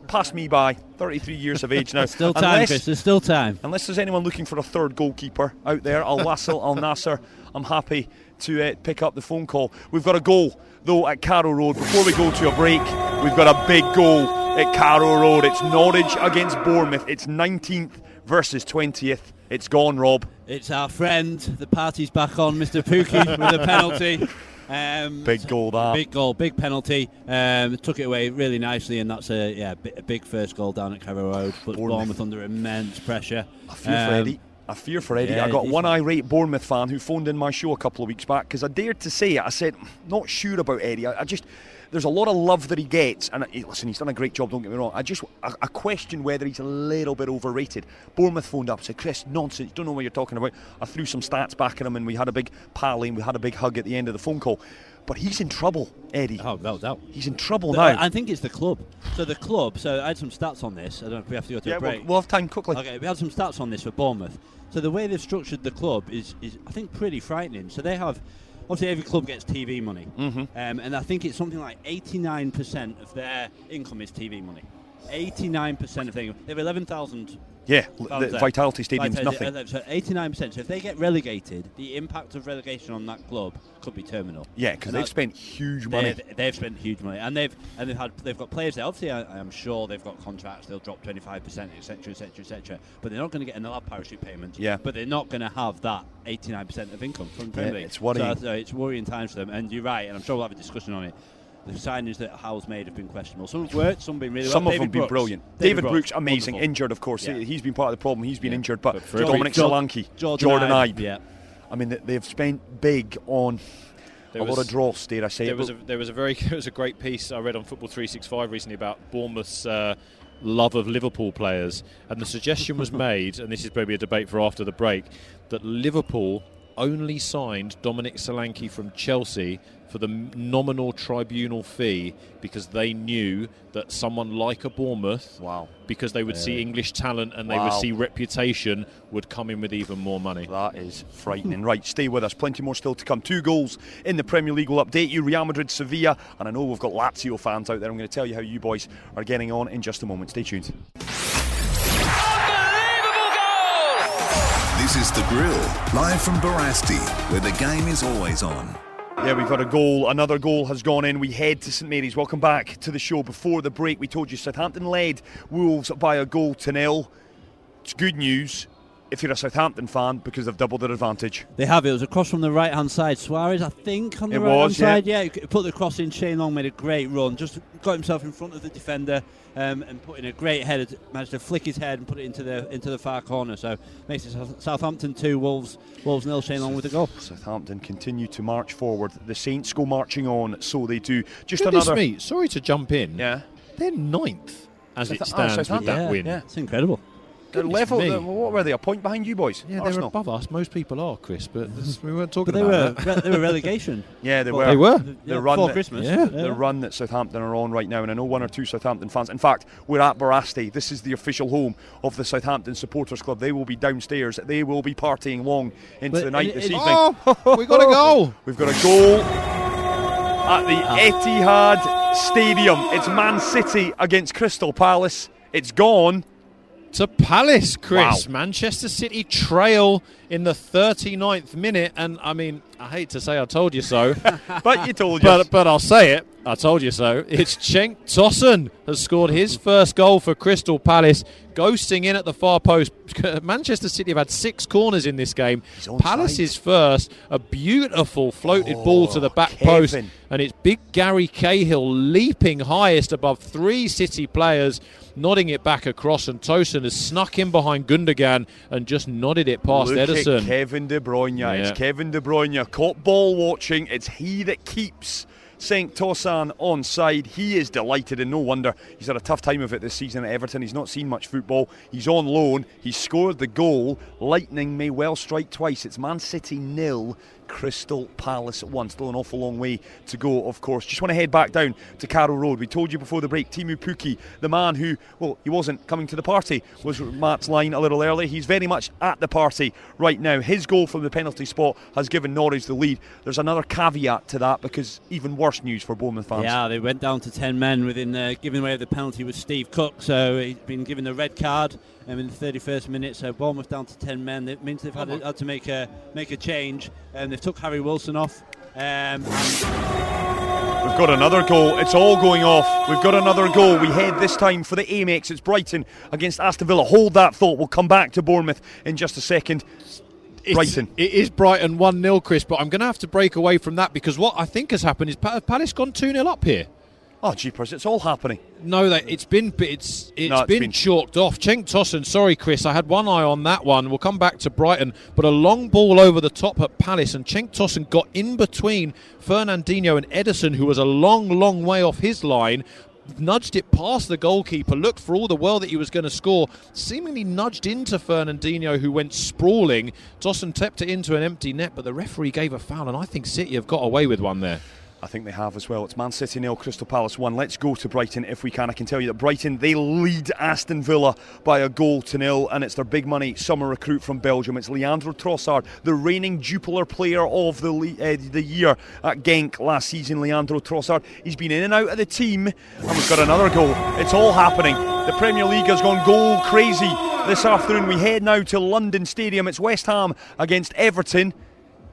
pass me by. 33 years of age now. *laughs* Still time, Unless- Chris. There's still time. Unless there's anyone looking for a third goalkeeper out there, Al Wasl, Al Nasser, I'm happy to uh, pick up the phone call. We've got a goal, though, at Carrow Road. Before we go to a break, we've got a big goal at Carrow Road. It's Norwich against Bournemouth. It's 19th versus 20th. It's gone, Rob. It's our friend. The party's back on, Mr. Pukki, with a penalty. *laughs* Um, Big goal, that. Big goal, big penalty. Um, took it away really nicely, and that's a yeah, bi- a big first goal down at Carrow Road. Puts Bournemouth. Bournemouth under immense pressure. I fear for Um, Eddie. I fear for Eddie. yeah, I got one irate Bournemouth fan who phoned in my show a couple of weeks back because I dared to say it. I said, not sure about Eddie. I, I just, there's a lot of love that he gets, and he, listen, he's done a great job. Don't get me wrong. I just, I, I question whether he's a little bit overrated. Bournemouth phoned up, said, Chris, nonsense. Don't know what you're talking about. I threw some stats back at him, and we had a big parley, and we had a big hug at the end of the phone call. But he's in trouble, Eddie. Oh, without doubt. He's in trouble The- now. I think it's the club. So the club. So I had some stats on this. I don't know if we have to go to yeah, a we'll, break. we'll have time quickly. Okay, we had some stats on this for Bournemouth. So the way they've structured the club is, is I think, pretty frightening. So they have, obviously, every club gets TV money, mm-hmm. um, and I think it's something like 89% of their income is TV money. 89% of their income. They have 11,000 Yeah, the. Vitality Stadium's Vitality- nothing. uh, So 89%. So if they get relegated, the impact of relegation on that club could be terminal. Yeah, because they've spent huge money. They've, they've spent huge money, and they've and they've had they've got players there. Obviously, I, I'm sure they've got contracts. They'll drop 25 percent, etc., etc., etc. But they're not going to get an allowed parachute payment. Yeah. But they're not going to have that 89 percent of income from Premier Yeah, League. it's worrying. So, uh, it's worrying times for them. And you're right, and I'm sure we'll have a discussion on it. The signings that Howe's made have been questionable. Some have worked, some have been really Some well. of them David been brilliant. David, Brooks, Brooks, amazing. wonderful. Injured, of course. Yeah. He's been part of the problem. He's been Yeah. injured. But, But Dominic Jor- Solanke, Jordan, Jordan Ibe, Ibe. Yeah. I mean, they- they've spent big on There a lot of dross, dare I say. There was a there was a very *laughs* there was a great piece I read on Football 365 recently about Bournemouth's uh, love of Liverpool players, and the suggestion was *laughs* made, and this is maybe a debate for after the break, that Liverpool only signed Dominic Solanke from Chelsea for the nominal tribunal fee because they knew that someone like a Bournemouth, Wow. because they would see English talent and they would see reputation, would come in with even more money. That is frightening. right, stay with us. Plenty more still to come. Two goals in the Premier League will update you. Real Madrid, Sevilla, and I know we've got Lazio fans out there. I'm going to tell you how you boys are getting on in just a moment. Stay tuned. This is The Grill, live from Barasti, where the game is always on. Yeah, we've got a goal. Another goal has gone in. We head to St Mary's. Welcome back to the show. Before the break, we told you Southampton led Wolves by a goal to nil. It's good news. If you're a Southampton fan because they've doubled their advantage. They have. It was across from the right hand side. Soares, I think, on the It right hand yeah. side. Yeah, he put the cross in. Shane Long made a great run. Just got himself in front of the defender um, and put in a great header. Managed to flick his head and put it into the into the far corner. So makes it Southampton two, Wolves Wolves nil. Shane Long with the goal. Southampton continue to march forward. The Saints go marching on, so they do. Just Goodness another. me, sorry to jump in. Yeah. They're ninth as it South- oh, stands with that yeah, win. yeah. It's incredible. They're level. me. they're- what were they? A point behind you boys? Yeah, they're Arsenal. above us. Most people are, Chris, but this, *laughs* we weren't talking But they about were that. re- they were relegation. *laughs* Yeah, they Well, were. They were. Yeah, The run before that- Christmas. Yeah. the run that Southampton are on right now, and I know one or two Southampton fans. In fact, we're at Barasti. This is the official home of the Southampton Supporters Club. They will be downstairs. They will be partying long into But the night it- this it- evening. Oh, *laughs* we got a goal. We've got a goal at the ah. Etihad Stadium. It's Man City against Crystal Palace. It's gone. To Palace, Chris. Wow. Manchester City trail in the 39th minute, and I mean, I hate to say I told you so, *laughs* But you told you. but but I'll say it. I told you so. It's Cenk Tosun has scored his first goal for Crystal Palace, ghosting in at the far post. *laughs* Manchester City have had six corners in this game. Palace's first, a beautiful floated ball to the oh, back post, and it's big Gary Cahill leaping highest above three City players, nodding it back across, and Tosun has snuck in behind Gundogan and just nodded it past Look Ederson. at Kevin De Bruyne. Yeah. It's Kevin De Bruyne caught ball watching. It's he that keeps Cenk Tosun on side. He is delighted, and no wonder he's had a tough time of it this season at Everton. He's not seen much football. He's on loan. He scored the goal. Lightning may well strike twice. It's Man City nil. Crystal Palace at one. Still an awful long way to go, of course. Just want to head back down to Carrow Road. We told you before the break, Teemu Pukki, the man who, well, he wasn't coming to the party, was Matt's line a little early. He's very much at the party right now. His goal from the penalty spot has given Norwich the lead. There's another caveat to that because even worse news for Bournemouth fans. Yeah, they went down to 10 men within uh, giving away the penalty with Steve Cook. So he's been given the red card um, in the 31st minute. So Bournemouth down to 10 men. It means they've had, had to make a make a change. And they've took Harry Wilson off. Um, We've got another goal. It's all going off. We've got another goal. We head this time for the Amex. It's Brighton against Aston Villa. Hold that thought. We'll come back to Bournemouth in just a second. It's- Brighton. It is Brighton 1 0, Chris, but I'm going to have to break away from that because what I think has happened is Palace gone 2 0 up here. Oh, jeepers, it's all happening. No, that it's been it's it's No, it's been, been- chalked off. Cenk Tosun, sorry, Chris, I had one eye on that one. We'll come back to Brighton, but a long ball over the top at Palace, and Cenk Tosun got in between Fernandinho and Ederson, who was a long, long way off his line. Nudged it past the goalkeeper, looked for all the world that he was going to score, seemingly nudged into Fernandinho, who went sprawling. Tosun tapped it into an empty net, but the referee gave a foul, and I think City have got away with one there. I think they have as well. It's Man City nil, Crystal Palace one. Let's go to Brighton if we can. I can tell you that Brighton they lead Aston Villa by a goal to nil, and it's their big money summer recruit from Belgium. It's Leandro Trossard, the reigning Jupiler Player of the uh, the year at Genk last season. Leandro Trossard. He's been in and out of the team, and we've got another goal. It's all happening. The Premier League has gone goal crazy this afternoon. We head now to London Stadium. It's West Ham against Everton.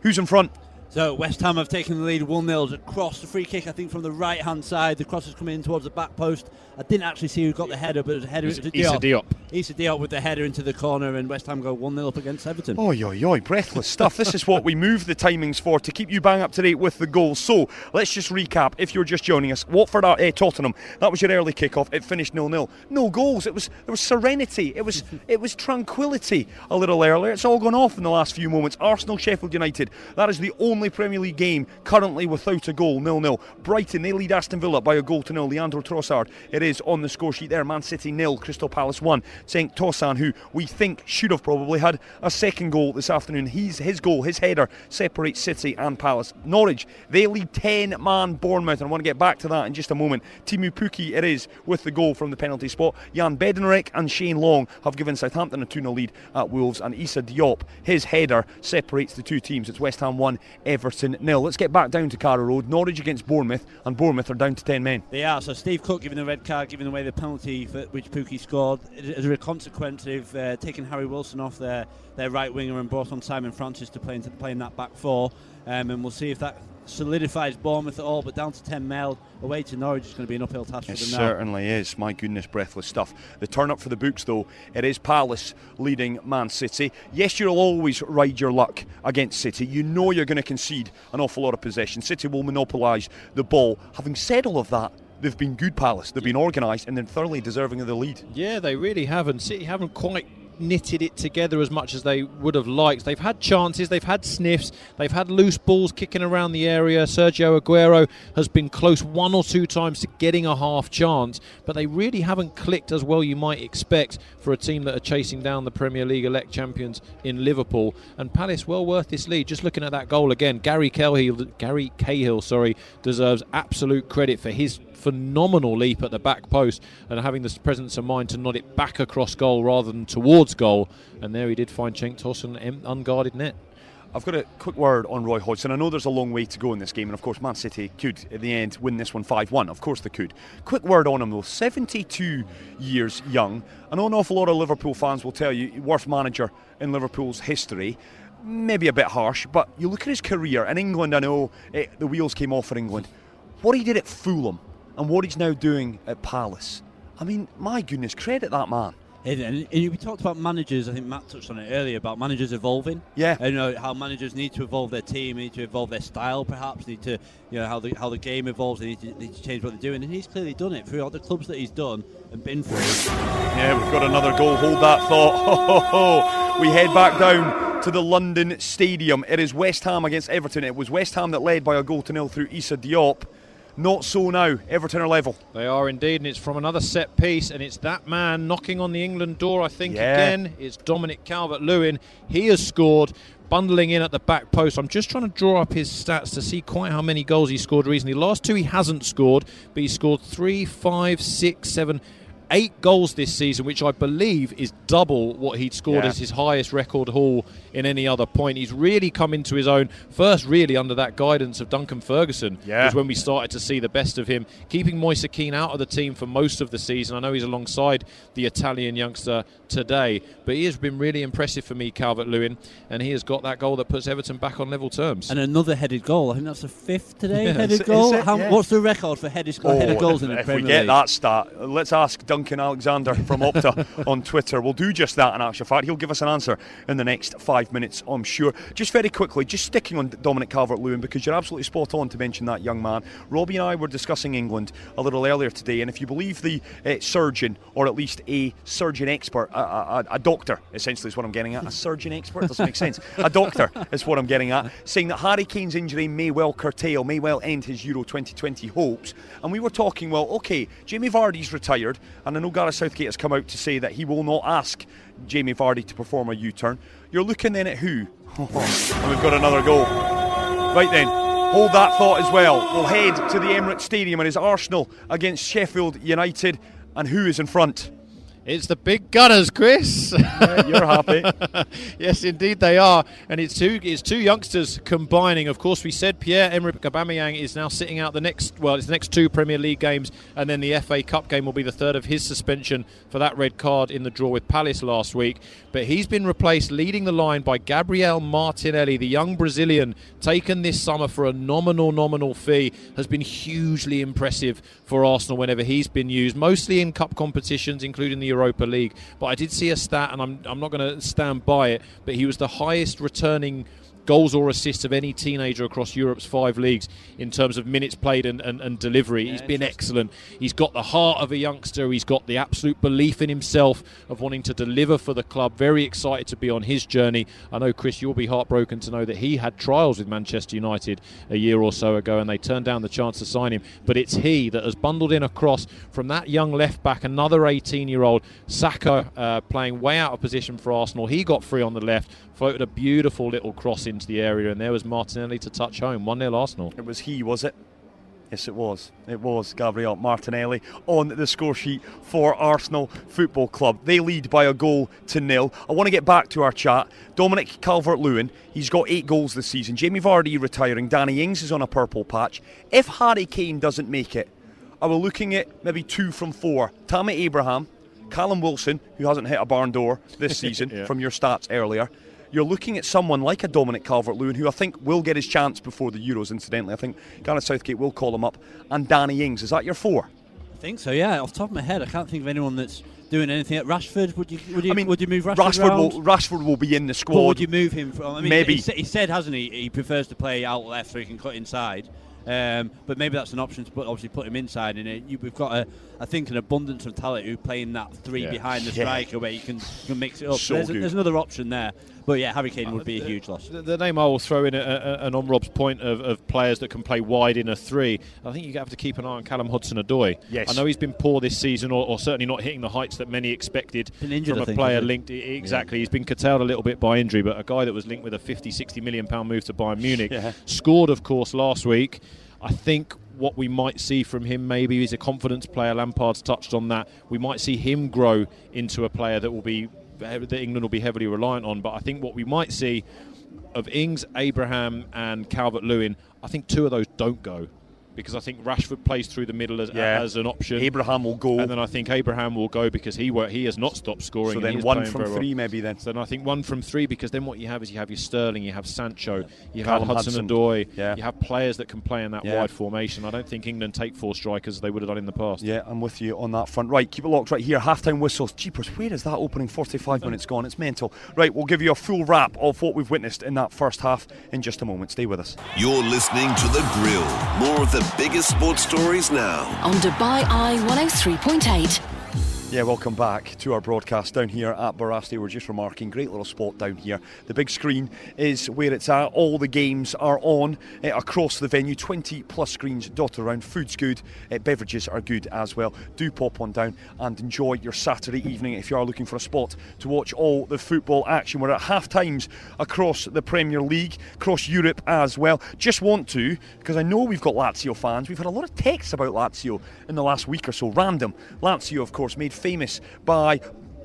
Who's in front? So West Ham have taken the lead 1 0 across the free kick, I think, from the right hand side. The cross is coming in towards the back post. I didn't actually see who got the header, but it was a header It's into Issa Diop. Diop. Issa Diop with the header into the corner, and West Ham go 1 0 up against Everton. Oi, oi, oi, breathless stuff. This is what we move the timings for to keep you bang up to date with the goals. So let's just recap. If you're just joining us, Watford at uh, Tottenham. That was your early kick-off. It finished nil-nil. No goals. It was there was serenity. It was *laughs* it was tranquility. A little earlier. It's all gone off in the last few moments. Arsenal, Sheffield United. That is the only Premier League game currently without a goal. Nil-nil. Brighton they lead Aston Villa by a goal to nil. Leandro Trossard. It is on the score sheet there. Man City nil. Crystal Palace one. Cenk Tosun, who we think should have probably had a second goal this afternoon. He's his goal, his header separates City and Palace. Norwich they lead 10 man Bournemouth, and I want to get back to that in just a moment. Teemu Pukki it is with the goal from the penalty spot. Jan Bednarek and Shane Long have given Southampton a 2 0 lead at Wolves, and Issa Diop his header separates the two teams. It's West Ham 1, Everton nil. Let's get back down to Carrow Road. Norwich against Bournemouth, and Bournemouth are down to 10 men. They are. So Steve Cook giving the red card, giving away the penalty for which Pukki scored. As a consequence of uh, taking Harry Wilson off their, their right winger and brought on Simon Francis to play into playing that back four. Um, and we'll see if that solidifies Bournemouth at all, but down to 10 mil away to Norwich is going to be an uphill task for It them now. certainly is. My goodness, breathless stuff. The turn up for the books, though, it is Palace leading Man City. Yes, you'll always ride your luck against City. You know you're going to concede an awful lot of possession. City will monopolise the ball. Having said all of that, they've been good Palace. They've been organised and they're thoroughly deserving of the lead. Yeah, they really haven't. City haven't quite knitted it together as much as they would have liked. They've had chances, they've had sniffs, they've had loose balls kicking around the area. Sergio Aguero has been close one or two times to getting a half chance, but they really haven't clicked as well you might expect for a team that are chasing down the Premier League elect champions in Liverpool. And Palace well worth this lead. Just looking at that goal again, Gary Cahill, Gary Cahill, sorry, deserves absolute credit for his phenomenal leap at the back post and having the presence of mind to nod it back across goal rather than towards goal. And there he did find Cenk Tosun an unguarded net. I've got a quick word on Roy Hodgson. I know there's a long way to go in this game, and of course, Man City could, at the end, win this one 5 1. Of course, they could. Quick word on him, though 72 years young. I know an awful lot of Liverpool fans will tell you, worst manager in Liverpool's history. Maybe a bit harsh, but you look at his career in England. I know eh, the wheels came off for England. What he did at Fulham and what he's now doing at Palace. I mean, my goodness, credit that man. And, and, and we talked about managers. I think Matt touched on it earlier about managers evolving. Yeah. And, you know how managers need to evolve their team, need to evolve their style, perhaps need to, you know, how the how the game evolves. They need to, need to change what they're doing, and he's clearly done it throughout the clubs that he's done and been through. Yeah, we've got another goal. Hold that thought. *laughs* Ho, ho, ho. We head back down to the London Stadium. It is West Ham against Everton. It was West Ham that led by a goal to nil through Issa Diop. Not so now. Everton are level. They are indeed, and it's from another set piece, and it's that man knocking on the England door, I think, Yeah. again. It's Dominic Calvert Lewin. He has scored, bundling in at the back post. I'm just trying to draw up his stats to see quite how many goals he scored recently. Last two he hasn't scored, but he scored three, five, six, seven, eight goals this season, which I believe is double what he'd scored Yeah. as his highest record haul in any other point. He's really come into his own, first, really, under that guidance of Duncan Ferguson. Yeah. was when we started to see the best of him. Keeping Moise Kean out of the team for most of the season. I know he's alongside the Italian youngster today, but he has been really impressive for me, Calvert Lewin, and he has got that goal that puts Everton back on level terms. And another headed goal. I think that's the fifth today. Yeah. headed Is- goal. is it? How, Yeah. What's the record for headed, headed oh, goals in the Oh, if Premier we get League? that stat, let's ask Duncan Alexander from Opta *laughs* on Twitter. We'll do just that in actual fact. He'll give us an answer in the next five minutes, I'm sure. Just very quickly, just sticking on Dominic Calvert Lewin because you're absolutely spot on to mention that young man. Robbie and I were discussing England a little earlier today, and if you believe the uh, surgeon, or at least a surgeon expert, a, a, a doctor essentially is what I'm getting at. A surgeon expert doesn't make sense. A doctor is what I'm getting at, saying that Harry Kane's injury may well curtail, may well end his Euro 2020 hopes. And we were talking, well, okay, Jamie Vardy's retired, and I know Gareth Southgate has come out to say that he will not ask Jamie Vardy to perform a U-turn. You're looking then at who? *laughs* and we've got another goal. Right then, hold that thought as well. We'll head to the Emirates Stadium and it's Arsenal against Sheffield United. And who is in front? It's the big gunners, Chris. You're happy. *laughs* yes, indeed they are, and it's two it's two youngsters combining. Of course, we said Pierre Emerick Aubameyang is now sitting out the next well, it's the next two Premier League games, and then the FA Cup game will be the third of his suspension for that red card in the draw with Palace last week. But he's been replaced, leading the line by Gabriel Martinelli, the young Brazilian, taken this summer for a nominal nominal fee, has been hugely impressive for Arsenal whenever he's been used, mostly in cup competitions, including the Europa League. But I did see a stat, and I'm, I'm not going to stand by it, but he was the highest returning goals or assists of any teenager across Europe's five leagues in terms of minutes played and, and, and delivery. He's been excellent. He's got the heart of a youngster. He's got the absolute belief in himself of wanting to deliver for the club. Very excited to be on his journey. I know, Chris, you'll be heartbroken to know that he had trials with Manchester United a year or so ago and they turned down the chance to sign him. But it's he that has bundled in a cross from that young left back, another 18 year old Saka uh, playing way out of position for Arsenal. He got free on the left, floated a beautiful little cross into the area, and there was Martinelli to touch home. 1 0 Arsenal. It was he, was it? Yes, it was. It was Gabriel Martinelli on the score sheet for Arsenal Football Club. They lead by a goal to nil. I want to get back to our chat. Dominic Calvert Lewin, he's got eight goals this season. Jamie Vardy retiring. Danny Ings is on a purple patch. If Harry Kane doesn't make it, are we looking at maybe two from four? Tammy Abraham, Callum Wilson, who hasn't hit a barn door this *laughs* season Yeah. from your stats earlier, you're looking at someone like a Dominic Calvert-Lewin, who I think will get his chance before the Euros. Incidentally, I think Gareth Southgate will call him up, and Danny Ings. Is that your four? I think so. Yeah, off the top of my head, I can't think of anyone that's doing anything at Rashford. Would you? Would you? I mean, would you move Rashford? Rashford around? will, Rashford will be in the Or squad. would you move him from? I mean, Maybe. he, he said, hasn't he? He prefers to play out left so he can cut inside. Um, but maybe that's an option to put, obviously put him inside. And it, you, we've got, a, I think, an abundance of talent who playing that three Yeah. behind the Yeah. striker where you can, can mix it up. So there's, there's another option there. But yeah, Harry Kane would be a huge loss. The, the name I will throw in, a, a, and on Rob's point of, of players that can play wide in a three, I think you have to keep an eye on Callum Hudson-Odoi. Yes. I know he's been poor this season, or, or certainly not hitting the heights that many expected Been injured, from a think, player linked. Exactly, he's been curtailed a little bit by injury, but a guy that was linked with a 50, 60 million pound move to Bayern Munich *laughs* Yeah. scored, of course, last week. I think what we might see from him maybe is a confidence player. Lampard's touched on that. We might see him grow into a player that will be that England will be heavily reliant on. But I think what we might see of Ings, Abraham, and Calvert Lewin, I think two of those don't go because I think Rashford plays through the middle as, Yeah. as an option. Abraham will go. and then I think Abraham will go because he won't- he has not stopped scoring. so then one from very well. three, maybe then. So then I think one from three because then what you have is you have your Sterling, you have Sancho, you Callum have Hudson Hudson. Odoi, Yeah. you have players that can play in that Yeah. wide formation. I don't think England take four strikers as they would have done in the past. Yeah, I'm with you on that front. Right, keep it locked right here. Halftime whistles. Jeepers, where is that opening 45 minutes gone? It's mental. Right, we'll give you a full wrap of what we've witnessed in that first half in just a moment. Stay with us. You're listening to The Grill. More of the biggest sports stories now. On Dubai Eye 103.8. Yeah, welcome back to our broadcast down here at Barasti. We're just remarking, great little spot down here. The big screen is where it's at. All the games are on uh, across the venue. 20 plus screens dotted around. Food's good, uh, beverages are good as well. Do pop on down and enjoy your Saturday evening if you are looking for a spot to watch all the football action. We're at half times across the Premier League, across Europe as well. Just want to, because I know we've got Lazio fans, we've had a lot of texts about Lazio in the last week or so. Random. Lazio, of course, made famous by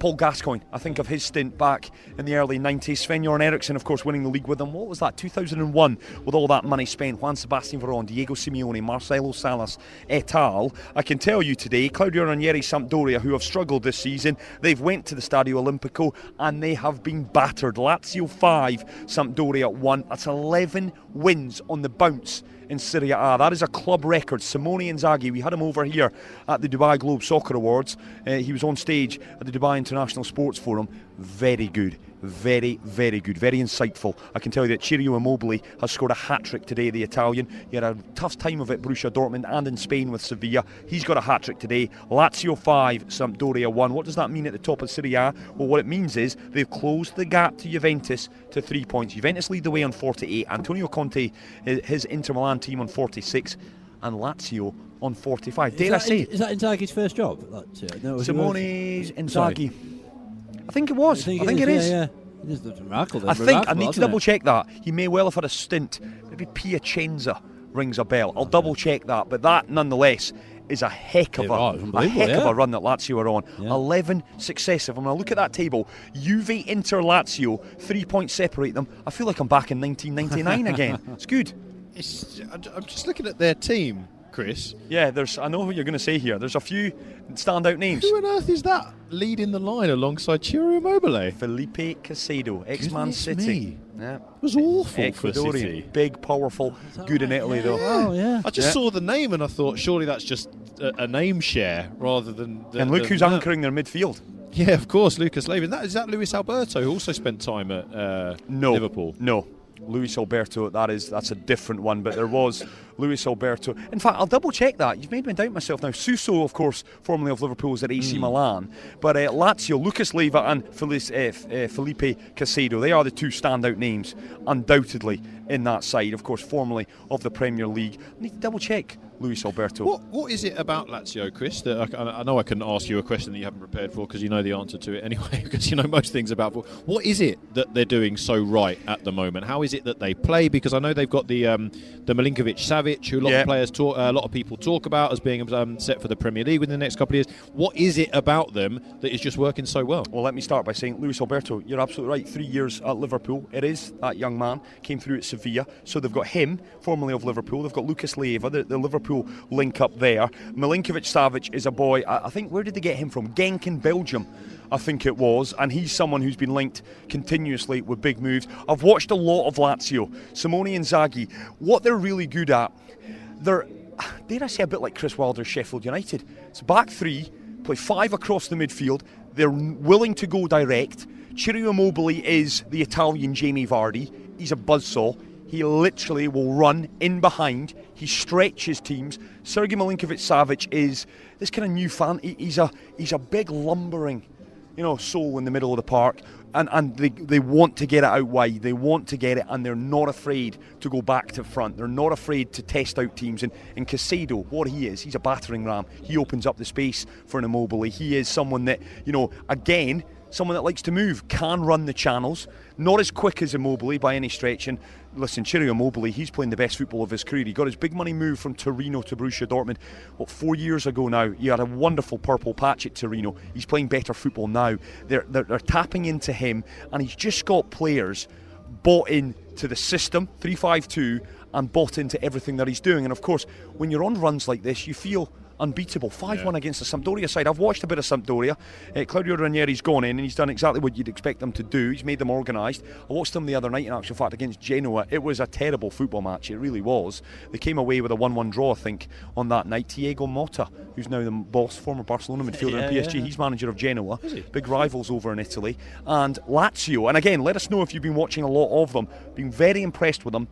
Paul Gascoigne. I think of his stint back in the early 90s. Sven Göran Eriksson, of course, winning the league with them. What was that? 2001, with all that money spent. Juan Sebastian Veron, Diego Simeone, Marcelo Salas, et al. I can tell you today, Claudio Ranieri Sampdoria, who have struggled this season, they've went to the Stadio Olimpico and they have been battered. Lazio 5, Sampdoria 1. That's 11 wins on the bounce in Serie A. That is a club record. Simone Inzaghi, we had him over here at the Dubai Globe Soccer Awards. Uh, he was on stage at the Dubai International Sports Forum. Very good. Very, very good. Very insightful. I can tell you that Ciro Immobile has scored a hat trick today, the Italian. He had a tough time of it, Borussia Dortmund, and in Spain with Sevilla. He's got a hat trick today. Lazio 5, Sampdoria 1. What does that mean at the top of Serie A? Well, what it means is they've closed the gap to Juventus to three points. Juventus lead the way on 48. Antonio Conte, his Inter Milan team on 46. And Lazio on 45. Dare I is, that, say, is that Inzaghi's first job? That, uh, no, Simone's Sorry. Inzaghi. I think it was. I think, it it is. Yeah, yeah. It is remarkable. I think I need to double check that. He may well have had a stint. Maybe Piacenza rings a bell. I'll double check that. But that, nonetheless, is a heck of Yeah, it's a, a unbelievable, heck of a run that Lazio are on. Yeah. 11 successive. And when I look at that table, Juve, Inter, Lazio, three points separate them. I feel like I'm back in 1999 again. *laughs* It's good. It's, I'm just looking at their team, Chris. Yeah, there's. I know what you're going to say here. There's a few standout names. Who on earth is that leading the line alongside Ciro Immobile? Felipe Caicedo, ex-Man Goodness City. me. Yeah. It was awful for City. big, powerful, good in Italy though. Oh, yeah. I just Yeah. saw the name and I thought, surely that's just a, a name share rather than. than And look than who's that. anchoring their midfield. Yeah, of course, Lucas Leiva. That is that Luis Alberto who also spent time at uh, No, Liverpool. No, Luis Alberto. That is that's a different one. But there was Luis Alberto. In fact, I'll double check that. You've made me doubt myself now. Suso, of course, formerly of Liverpool, is at AC Milan. But uh, Lazio, Lucas Leiva and Felice, uh, uh, Felipe Caicedo. They are the two standout names, undoubtedly, in that side. Of course, formerly of the Premier League. I need to double check Luis Alberto. What What is it about Lazio, Chris? That I, I know I can ask you a question that you haven't prepared for because you know the answer to it *laughs* anyway, because you know most things about football. What is it that they're doing so right at the moment? How is it that they play? Because I know they've got the um, the Milinkovic Savic Savic, who a lot Yeah. of players talk, uh, a lot of people talk about as being um, set for the Premier League within the next couple of years. What is it about them that is just working so well? Well, let me start by saying, Luis Alberto, you're absolutely right. Three years at Liverpool. It is that young man came through at Sevilla. So they've got him, formerly of Liverpool. They've got Lucas Leiva, the, the Liverpool link up there. Milinkovic Savic is a boy. I, I think where did they get him from? Genk in Belgium. I think it was, and he's someone who's been linked continuously with big moves. I've watched a lot of Lazio, Simone Inzaghi. What they're really good at, they're, *sighs* dare I say, a bit like Chris Wilder's Sheffield United. It's back three, play five across the midfield. They're willing to go direct. Ciro Immobile is the Italian Jamie Vardy. He's a buzzsaw. He literally will run in behind. He stretches teams. Sergei Milinkovic Savic is this kind of new fan. He's a he's a big lumbering you know, soul in the middle of the park, and, and they, they want to get it out wide. They want to get it, and they're not afraid to go back to front. They're not afraid to test out teams. And, and Caicedo, what he is, he's a battering ram. He opens up the space for an Immobile. He is someone that, you know, again, someone that likes to move, can run the channels. Not as quick as Immobile by any stretch. And listen, Ciro Immobile, he's playing the best football of his career. He got his big money move from Torino to Borussia Dortmund, what, four years ago now. He had a wonderful purple patch at Torino. He's playing better football now. They're, they're, they're tapping into him, and he's just got players bought into the system, 352, and bought into everything that he's doing. And of course, when you're on runs like this, you feel unbeatable. 5 1 against the Sampdoria side. I've watched a bit of Sampdoria. Uh, Claudio Ranieri's gone in and he's done exactly what you'd expect them to do. He's made them organised. I watched them the other night, in actual fact, against Genoa. It was a terrible football match. It really was. They came away with a 1 1 draw, I think, on that night. Diego Motta, who's now the boss, former Barcelona midfielder Yeah, in PSG, yeah. he's manager of Genoa. Big rivals over in Italy. And Lazio, and again, let us know if you've been watching a lot of them. Been very impressed with them.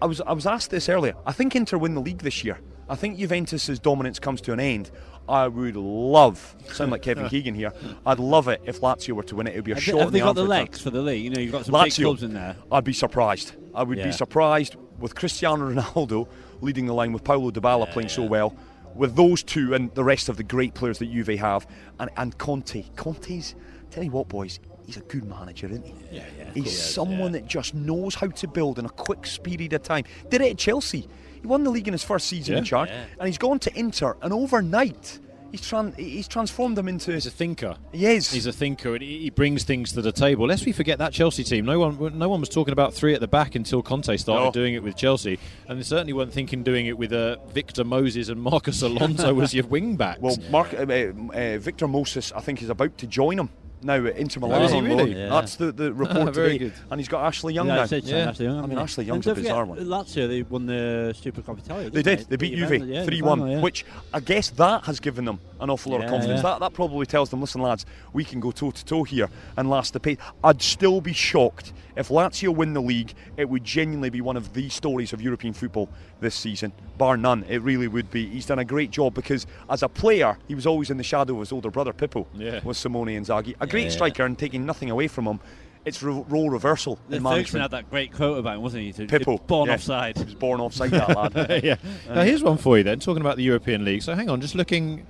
I was I was asked this earlier. I think Inter win the league this year. I think Juventus's dominance comes to an end. I would love, sound like Kevin *laughs* Keegan here. I'd love it if Lazio were to win it. It would be a Have, shot they, have in they the got the legs for the league? You know, you've got some big clubs in there. I'd be surprised. I would Yeah. be surprised with Cristiano Ronaldo *laughs* leading the line with Paulo Dybala playing so well. With those two and the rest of the great players that Juve have, and, and Conte. Conte's, tell you what, boys, he's a good manager, isn't he? Yeah, yeah. He's someone that just knows how to build in a quick period of time. Did it at Chelsea. He won the league in his first season Yeah. in charge, and he's gone to Inter, and overnight, he's, tran- he's transformed them into. He's a thinker. He is. He's a thinker, and he he brings things to the table. Lest we forget that Chelsea team. No one, no one was talking about three at the back until Conte started No. doing it with Chelsea, and they certainly weren't thinking doing it with uh, Victor Moses and Marcos Alonso *laughs* as your wing backs. Well, Mark, uh, uh, Victor Moses, I think, is about to join him now at uh, Inter Milan. Is he really? Yeah. That's the, the *laughs* report Very today. good. And he's got Ashley Young yeah, now. I said Yeah. Ashley Young, I mean, haven't Ashley they? Young's And a don't bizarre forget, one. Lazio, they won the Super Coppa Italia. They didn't. They beat Juventus, Juve yeah, in the 3 1, which I guess that has given them an awful lot of confidence. yeah. That, that probably tells them, listen, lads, we can go toe to toe here and last the pace. I'd still be shocked if Lazio win the league. It would genuinely be one of the stories of European football this season, bar none. It really would be. He's done a great job because as a player, he was always in the shadow of his older brother, Pippo, Yeah. was Simone Inzaghi. A great Yeah. striker and taking nothing away from him. It's ro- role reversal The in Ferguson had that great quote about him, wasn't he? To- Pippo. Born yeah. offside. He was born offside, that lad. *laughs* *laughs* yeah. Now here's one for you then. Talking about the European League. So hang on, just looking,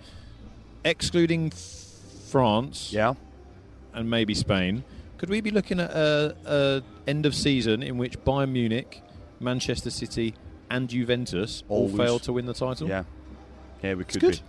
excluding France Yeah. and maybe Spain. Could we be looking at a, a end of season in which Bayern Munich, Manchester City, and Juventus all, fail to win the title? Yeah, yeah, we could good. be.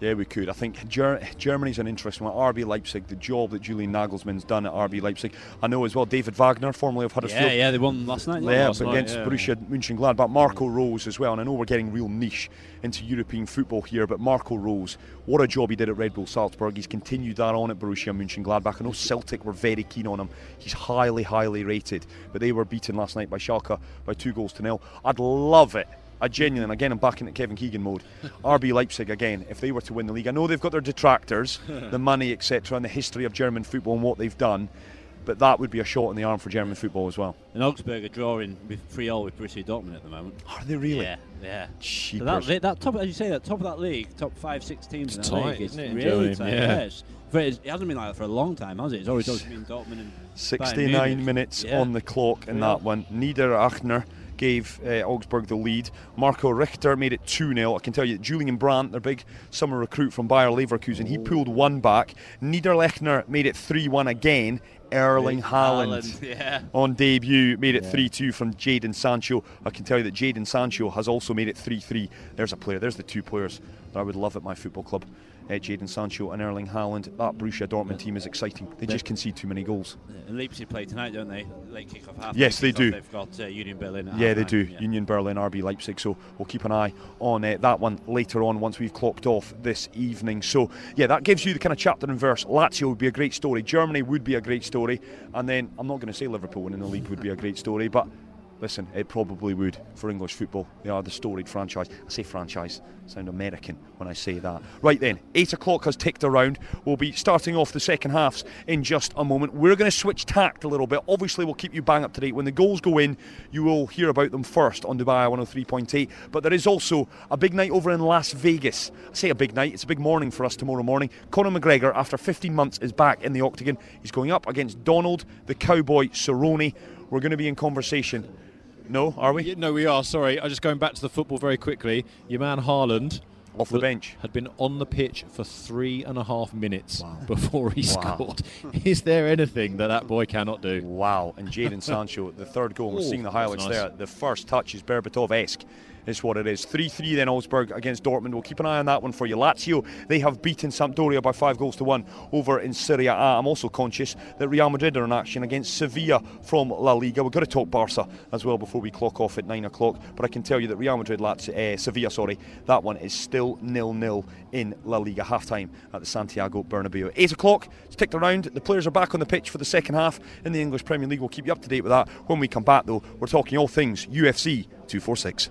Yeah, we could. I think Ger- Germany's an interesting one. RB Leipzig, the job that Julian Nagelsmann's done at RB Leipzig. I know as well David Wagner, formerly of Huddersfield. Yeah, yeah, they won last night. Yeah, they? but against yeah, Borussia Mönchengladbach, but Marco Rose as well. And I know we're getting real niche into European football here, but Marco Rose, what a job he did at Red Bull Salzburg. He's continued that on at Borussia Mönchengladbach. I know Celtic were very keen on him. He's highly, highly rated, but they were beaten last night by Schalke by two goals to nil. I'd love it. I genuinely, again, I'm back into Kevin Keegan mode. *laughs* RB Leipzig again, if they were to win the league, I know they've got their detractors, *laughs* the money, etc., and the history of German football and what they've done, but that would be a shot in the arm for German football as well. And Augsburg are drawing with three all with Borussia Dortmund at the moment. Are they really? Yeah, yeah. So that, that top, as you say, that top of that league, top five, six teams It's in that tight, league, isn't it, really tight. Yeah. it's- but it hasn't been like that for a long time, has it? It's always always been Dortmund and 69 Munich. minutes Yeah. on the clock in Yeah. that one. Niederlechner gave uh, Augsburg the lead. Marco Richter made it 2 0. I can tell you, that Julian Brandt, their big summer recruit from Bayer Leverkusen, he pulled one back. Niederlechner made it 3 1 again. Erling Haaland, *laughs* yeah. on debut made it 3 2 from Jadon Sancho. I can tell you that Jadon Sancho has also made it 3 3. There's a player, there's the two players that I would love at my football club. Uh, Jadon Sancho and Erling Haaland. That Borussia Dortmund team is exciting. They just concede too many goals. And Leipzig play tonight, don't they? Late kick off half. Yes, they do. They've got uh, Union Berlin. Yeah, they do. yeah. Union Berlin, RB Leipzig. So we'll keep an eye on uh, that one later on once we've clocked off this evening. So yeah, that gives you the kind of chapter and verse. Lazio would be a great story. Germany would be a great story. And then I'm not going to say Liverpool winning the league would be a great story, but listen, it probably would for English football. They are the storied franchise. I say franchise, sound American when I say that. Right then, eight o'clock has ticked around. We'll be starting off the second halves in just a moment. We're going to switch tact a little bit. Obviously, we'll keep you bang up to date. When the goals go in, you will hear about them first on Dubai 103.8. But there is also a big night over in Las Vegas. I say a big night, it's a big morning for us tomorrow morning. Conor McGregor, after 15 months, is back in the octagon. He's going up against Donald, the cowboy Cerrone. We're going to be in conversation. No, are we? Yeah, no, we are. Sorry, I'm just going back to the football very quickly. Your man Haaland Off the bench. had been on the pitch for three and a half minutes *laughs* before he Wow. scored. *laughs* Is there anything that that boy cannot do? Wow, and Jadon Sancho, the third goal, we're Oh, seeing the highlights nice. there. The first touch is Berbatov esque. Is what it is. 3 3 then Augsburg against Dortmund. We'll keep an eye on that one for you. Lazio, they have beaten Sampdoria by five goals to one over in Serie A. I'm also conscious that Real Madrid are in action against Sevilla from La Liga. We've got to talk Barca as well before we clock off at 9 o'clock. But I can tell you that Real Madrid, Lazio, uh, Sevilla, sorry, that one is still nil nil in La Liga half time at the Santiago Bernabeu. 8 o'clock, it's ticked around. The players are back on the pitch for the second half in the English Premier League. We'll keep you up to date with that. When we come back, though, we're talking all things UFC 246.